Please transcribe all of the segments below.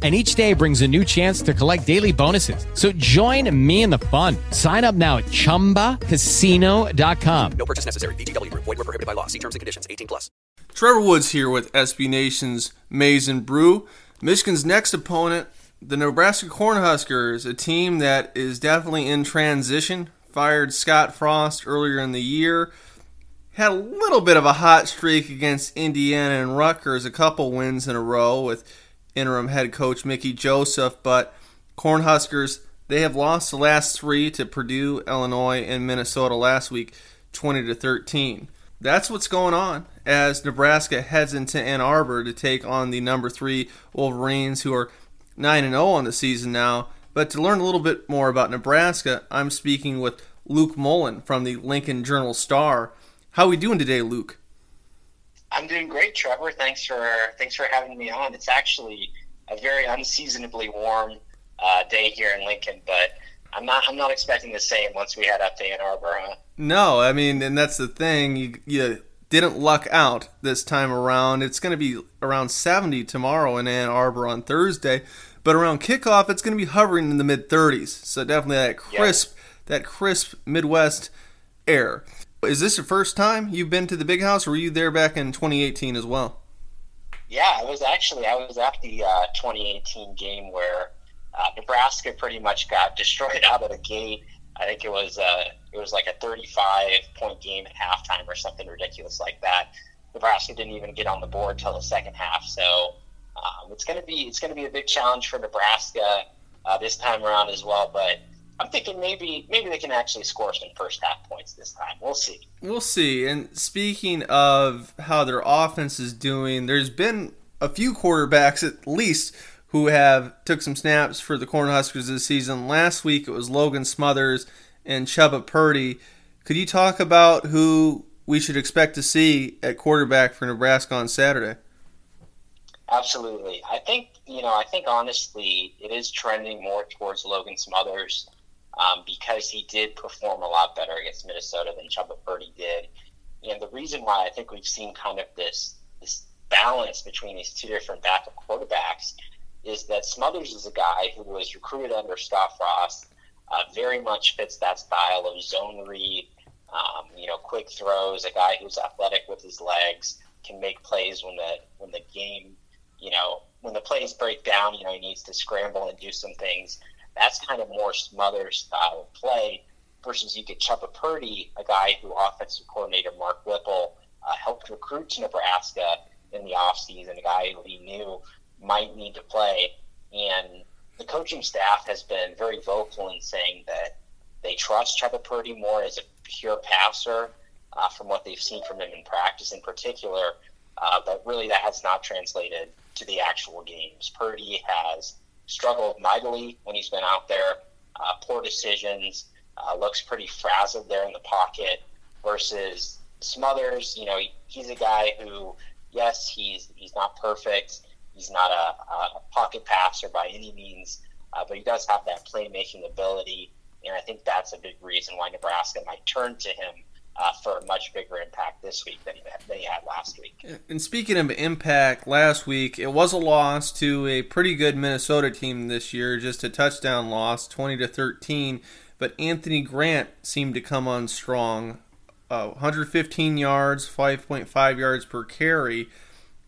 And each day brings a new chance to collect daily bonuses. So join me in the fun. Sign up now at chumbacasino.com. No purchase necessary. VGW Group. Void were prohibited by law. See terms and conditions. 18 plus. Trevor Woods here with SB Nation's Maize and Brew. Michigan's next opponent, the Nebraska Cornhuskers, a team that is definitely in transition. Fired Scott Frost earlier in the year. Had a little bit of a hot streak against Indiana and Rutgers, a couple wins in a row with interim head coach Mickey Joseph, but Cornhuskers, they have lost the last three to Purdue, Illinois, and Minnesota last week, 20 to 13 that's what's going on as Nebraska heads into Ann Arbor to take on the number three Wolverines, who are 9 and 0 on the season now. But to learn a little bit more about Nebraska, I'm speaking with Luke Mullen from the Lincoln Journal Star. How are we doing today, Luke? I'm doing great, Trevor. Thanks for thanks for having me on. It's actually a very unseasonably warm uh, day here in Lincoln, but I'm not I'm not expecting the same once we head up to Ann Arbor, huh? No, I mean, and that's the thing. You you didn't luck out this time around. It's going to be around 70 tomorrow in Ann Arbor on Thursday, but around kickoff it's going to be hovering in the mid 30s. So definitely that crisp that crisp Midwest air. Is this your first time you've been to the Big House, or were you there back in 2018 as well? Yeah, I was actually I was at the uh, 2018 game where uh, Nebraska pretty much got destroyed out of the gate. I think it was uh, it was like a 35 point game at halftime or something ridiculous like that. Nebraska didn't even get on the board till the second half, so um, it's to be it's to be a big challenge for Nebraska uh, this time around as well. But I'm thinking maybe maybe they can actually score some first half points this time. We'll see. We'll see. And speaking of how their offense is doing, there's been a few quarterbacks at least who have took some snaps for the Cornhuskers this season. Last week it was Logan Smothers and Chubba Purdy. Could you talk about who we should expect to see at quarterback for Nebraska on Saturday? Absolutely. I think, you know, I think honestly it is trending more towards Logan Smothers um, because he did perform a lot better against Minnesota than Chubba Purdy did. And the reason why I think we've seen kind of this this balance between these two different backup quarterbacks is that Smothers is a guy who was recruited under Scott Frost, uh, very much fits that style of zone read, um, you know, quick throws, a guy who's athletic with his legs, can make plays when the when the game, you know, when the plays break down, you know, he needs to scramble and do some things. That's kind of more Smothers style of play versus you get Chubba Purdy, a guy who offensive coordinator Mark Whipple uh, helped recruit to Nebraska in the offseason, a guy who he knew might need to play. And the coaching staff has been very vocal in saying that they trust Chubba Purdy more as a pure passer uh, from what they've seen from him in practice in particular. Uh, but really, that has not translated to the actual games. Purdy has struggled mightily when he's been out there. Uh, poor decisions. Uh, looks pretty frazzled there in the pocket. Versus Smothers, you know, he, he's a guy who, yes, he's he's not perfect. He's not a, a pocket passer by any means, uh, but he does have that playmaking ability, and I think that's a big reason why Nebraska might turn to him uh, for a much bigger impact this week than he, had, than he had last week. And speaking of impact, last week it was a loss to a pretty good Minnesota team this year, just a touchdown loss, twenty to thirteen. But Anthony Grant seemed to come on strong, uh, 115 yards, 5.5 yards per carry.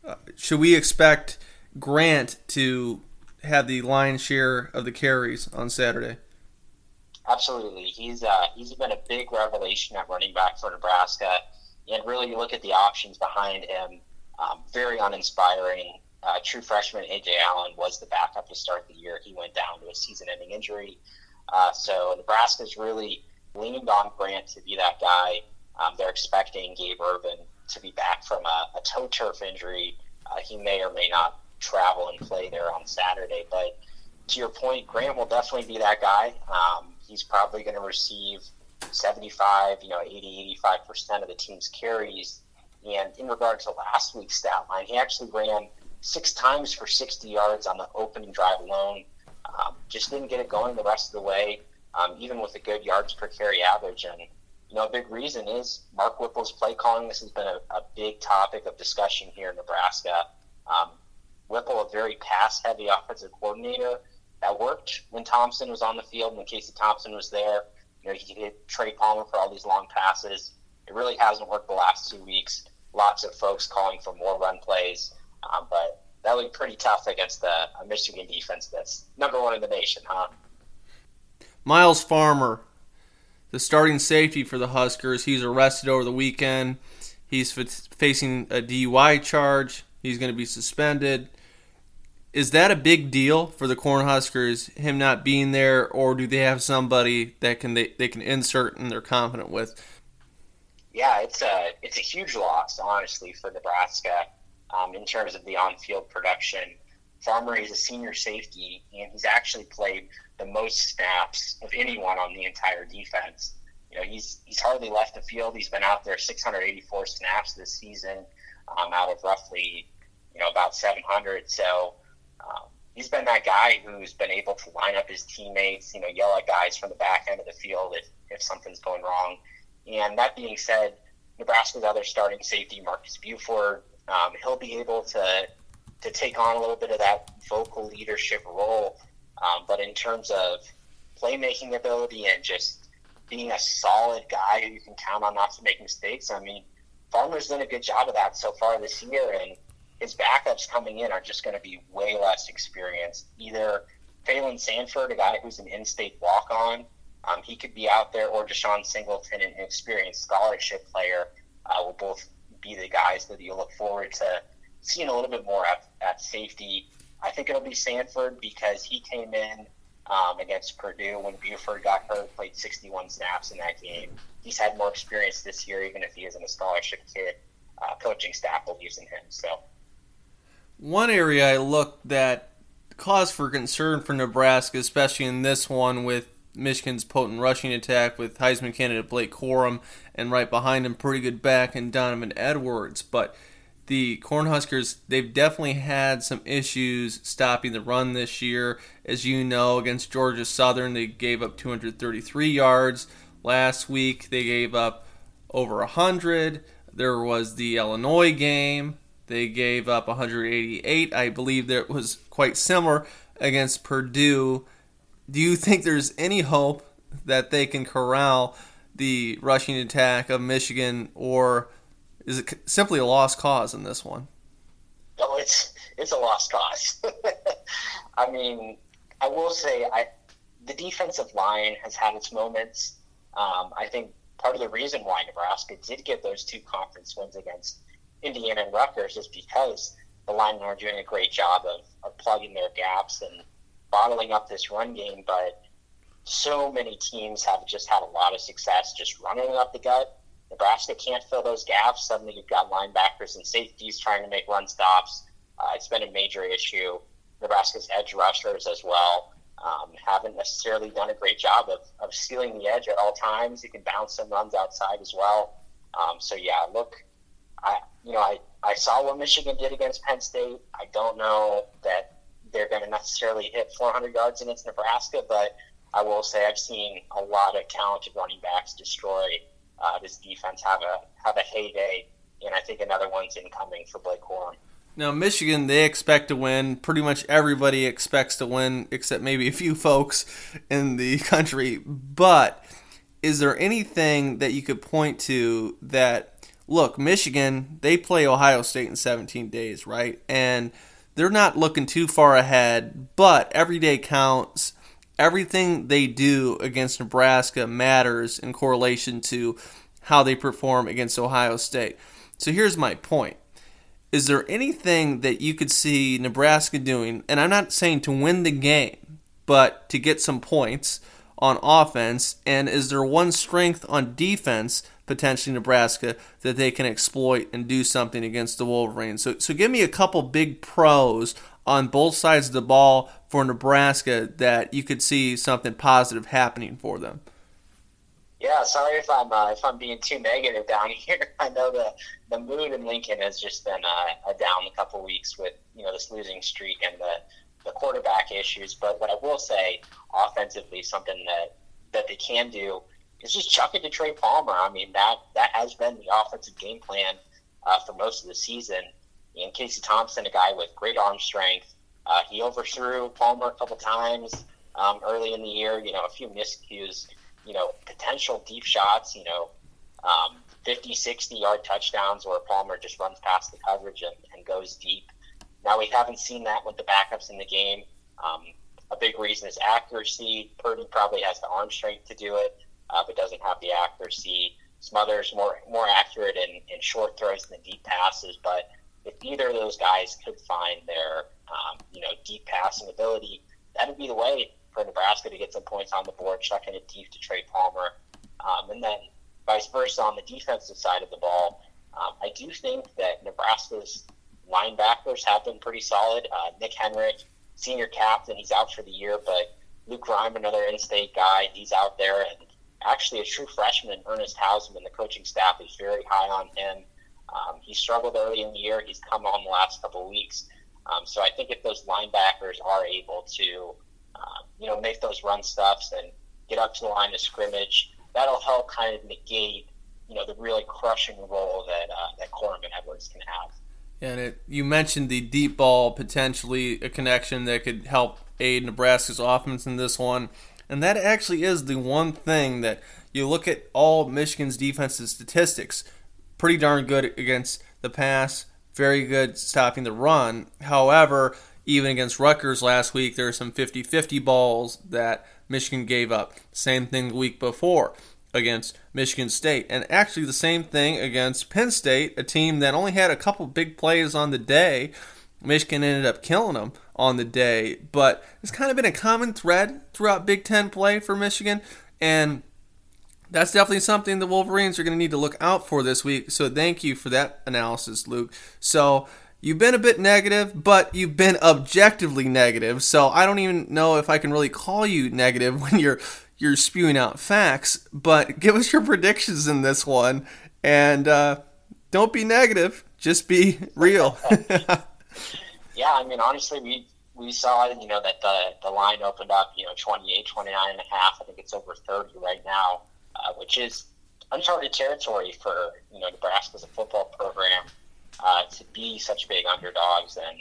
Uh, should we expect Grant to have the lion's share of the carries on Saturday? Absolutely, he's uh, he's been a big revelation at running back for Nebraska, and really you look at the options behind him, um, very uninspiring. Uh, true freshman AJ Allen was the backup to start the year. He went down to a season-ending injury, uh, so Nebraska's really leaned on Grant to be that guy. Um, they're expecting Gabe Ervin to be back from a, a toe turf injury. Uh, he may or may not travel and play there on Saturday, but to your point, Grant will definitely be that guy. Um, he's probably going to receive 75, you know, 80, 85% of the team's carries. And in regard to last week's stat line, he actually ran six times for 60 yards on the opening drive alone. Um, just didn't get it going the rest of the way, um, even with a good yards per carry average. And, you know, a big reason is Mark Whipple's play calling. This has been a, a big topic of discussion here in Nebraska. Um, Whipple, a very pass heavy offensive coordinator, that worked when Thompson was on the field, when Casey Thompson was there. You know, he hit Trey Palmer for all these long passes. It really hasn't worked the last two weeks. Lots of folks calling for more run plays, um, but that would be pretty tough against the Michigan defense that's number one in the nation, huh? Myles Farmer, the starting safety for the Huskers, he's arrested over the weekend. He's facing a DUI charge. He's going to be suspended is that a big deal for the Cornhuskers, him not being there, or do they have somebody that can they, they can insert and they're confident with? Yeah, it's a it's a huge loss, honestly, for Nebraska um, in terms of the on-field production. Farmer is a senior safety, and he's actually played the most snaps of anyone on the entire defense. You know, he's he's hardly left the field. He's been out there 684 snaps this season, um, out of roughly you know about 700. So um, he's been that guy who's been able to line up his teammates, you know, yell at guys from the back end of the field if, if something's going wrong. And that being said, Nebraska's other starting safety, Marcus Buford, um, he'll be able to to take on a little bit of that vocal leadership role. Um, but in terms of playmaking ability and just being a solid guy who you can count on not to make mistakes, I mean, Farmer's done a good job of that so far this year. And his backups coming in are just going to be way less experienced. Either Phalen Sanford, a guy who's an in-state walk-on, um, he could be out there, or DeShon Singleton, an experienced scholarship player, uh, will both be the guys that you'll look forward to seeing a little bit more at, at safety. I think it'll be Sanford because he came in um, against Purdue when Buford got hurt, played 61 snaps in that game. He's had more experience this year, even if he isn't a scholarship kid. Uh, coaching staff believes in him. So one area I looked that cause for concern for Nebraska, especially in this one with Michigan's potent rushing attack with Heisman candidate Blake Corum and right behind him, pretty good back and Donovan Edwards. But the Cornhuskers, they've definitely had some issues stopping the run this year. As you know, against Georgia Southern, they gave up 233 yards. Last week, they gave up over 100. There was the Illinois game they gave up 188. I believe that was quite similar against Purdue. Do you think there's any hope that they can corral the rushing attack of Michigan, or is it simply a lost cause in this one? No, it's it's a lost cause. I mean, I will say, I the defensive line has had its moments. Um, I think part of the reason why Nebraska did get those two conference wins against Indiana and Rutgers is because the linemen are doing a great job of, of plugging their gaps and bottling up this run game. But so many teams have just had a lot of success just running up the gut. Nebraska can't fill those gaps. Suddenly you've got linebackers and safeties trying to make run stops. Uh, it's been a major issue. Nebraska's edge rushers as well um, haven't necessarily done a great job of, of stealing the edge at all times. You can bounce some runs outside as well. Um, so yeah, look, I you know I, I saw what Michigan did against Penn State. I don't know that they're going to necessarily hit 400 yards against Nebraska, but I will say I've seen a lot of talented running backs destroy uh, this defense, have a have a heyday, and I think another one's incoming for Blake Corum. Now, Michigan, they expect to win. Pretty much everybody expects to win, except maybe a few folks in the country. But is there anything that you could point to that, look, Michigan, they play Ohio State in 17 days, right? And they're not looking too far ahead, but every day counts. Everything they do against Nebraska matters in correlation to how they perform against Ohio State. So here's my point is there anything that you could see Nebraska doing? And I'm not saying to win the game, but to get some points on offense. And is there one strength on defense, potentially Nebraska, that they can exploit and do something against the Wolverines? So, so give me a couple big pros on both sides of the ball for Nebraska that you could see something positive happening for them. Yeah, sorry if I'm uh, if I'm being too negative down here. I know the the mood in Lincoln has just been uh, a down a couple weeks with you know this losing streak and the the quarterback issues. But what I will say, offensively, something that that they can do is just chuck it to Trey Palmer. I mean that that has been the offensive game plan uh, for most of the season. And Casey Thompson, a guy with great arm strength, uh, he overthrew Palmer a couple times um, early in the year. You know, a few miscues you know, potential deep shots, you know, um, 50, 60 yard touchdowns where Palmer just runs past the coverage and, and goes deep. Now, we haven't seen that with the backups in the game. Um, a big reason is accuracy. Purdy probably has the arm strength to do it, uh, but doesn't have the accuracy. Smothers more more accurate in, in short throws than deep passes, but if either of those guys could find their um, you know deep passing ability, that would be the way for Nebraska to get some points on the board, chucking it deep to Trey Palmer. Um, and then vice versa on the defensive side of the ball. Um, I do think that Nebraska's linebackers have been pretty solid. Uh, Nick Henrich, senior captain, he's out for the year, but Luke Reim, another in-state guy, he's out there, and actually a true freshman, Ernest Hausmann, the coaching staff is very high on him. Um, he struggled early in the year. He's come on the last couple of weeks. Um, so I think if those linebackers are able to um, you know, make those run stuffs and get up to the line of scrimmage. That'll help kind of negate, you know, the really crushing role that uh, that and Edwards can have. And it, you mentioned the deep ball potentially a connection that could help aid Nebraska's offense in this one. And that actually is the one thing that you look at all Michigan's defensive statistics. Pretty darn good against the pass, very good stopping the run. However, even against Rutgers last week, there were some 50 50 balls that Michigan gave up. Same thing the week before against Michigan State. And actually, the same thing against Penn State, a team that only had a couple big plays on the day. Michigan ended up killing them on the day. But it's kind of been a common thread throughout Big Ten play for Michigan. And that's definitely something the Wolverines are going to need to look out for this week. So thank you for that analysis, Luke. So You've been a bit negative, but you've been objectively negative. So I don't even know if I can really call you negative when you're you're spewing out facts. But give us your predictions in this one, and uh, don't be negative. Just be real. yeah, I mean, honestly, we we saw you know that the the line opened up you know 28, 29 and a half. I think it's over 30 right now, uh, which is uncharted territory for you know Nebraska as a football program uh, to be such big underdogs. And,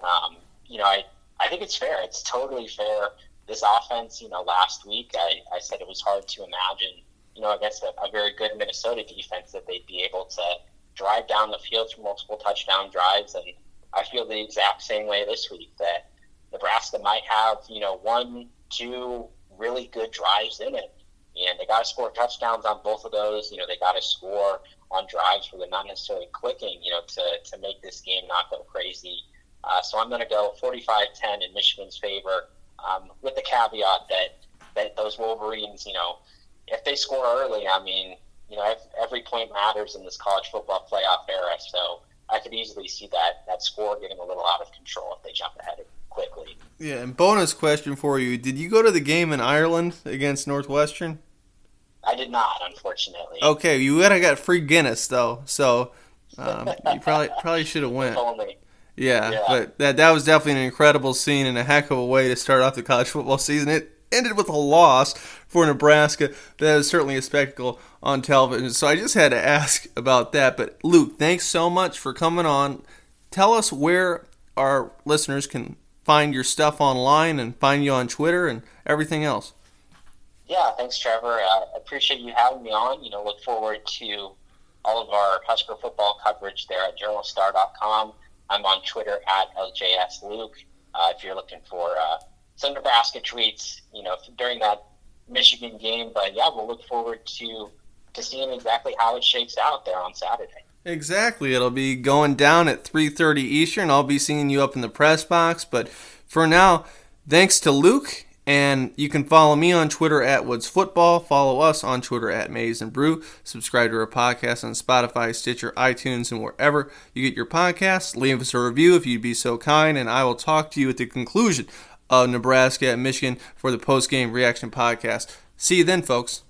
um, you know, I, I think it's fair. It's totally fair. This offense, you know, last week I, I said it was hard to imagine, you know, against a, a very good Minnesota defense that they'd be able to drive down the field for multiple touchdown drives. And I feel the exact same way this week that Nebraska might have, you know, one, two really good drives in it. And they got to score touchdowns on both of those. You know, they got to score on drives where they're not necessarily clicking, you know, to, to make this game not go crazy. Uh, so I'm going to go 45-10 in Michigan's favor, um, with the caveat that that those Wolverines, you know, if they score early, I mean, you know, every point matters in this college football playoff era. So I could easily see that that score getting a little out of control if they jump ahead quickly. Yeah, and bonus question for you: Did you go to the game in Ireland against Northwestern? I did not, unfortunately. Okay, you would have got free Guinness though, so um, you probably probably should have went. Only. Yeah, Yeah. but that that was definitely an incredible scene and a heck of a way to start off the college football season. It ended with a loss for Nebraska. That is certainly a spectacle on television. So I just had to ask about that. But Luke, thanks so much for coming on. Tell us where our listeners can find your stuff online and find you on Twitter and everything else. Yeah, thanks, Trevor. I appreciate you having me on. You know, look forward to all of our Husker football coverage there at journalstar.com. I'm on Twitter at LJSLuke. Uh, if you're looking for uh, some Nebraska tweets, you know, during that Michigan game. But yeah, we'll look forward to to seeing exactly how it shakes out there on Saturday. Exactly. It'll be going down at 3:30 Eastern. I'll be seeing you up in the press box, but for now, thanks to Luke and you can follow me on Twitter at Woods Football. Follow us on Twitter at Maize and Brew. Subscribe to our podcast on Spotify, Stitcher, iTunes, and wherever you get your podcasts. Leave us a review if you'd be so kind, and I will talk to you at the conclusion of Nebraska and Michigan for the post game reaction podcast. See you then, folks.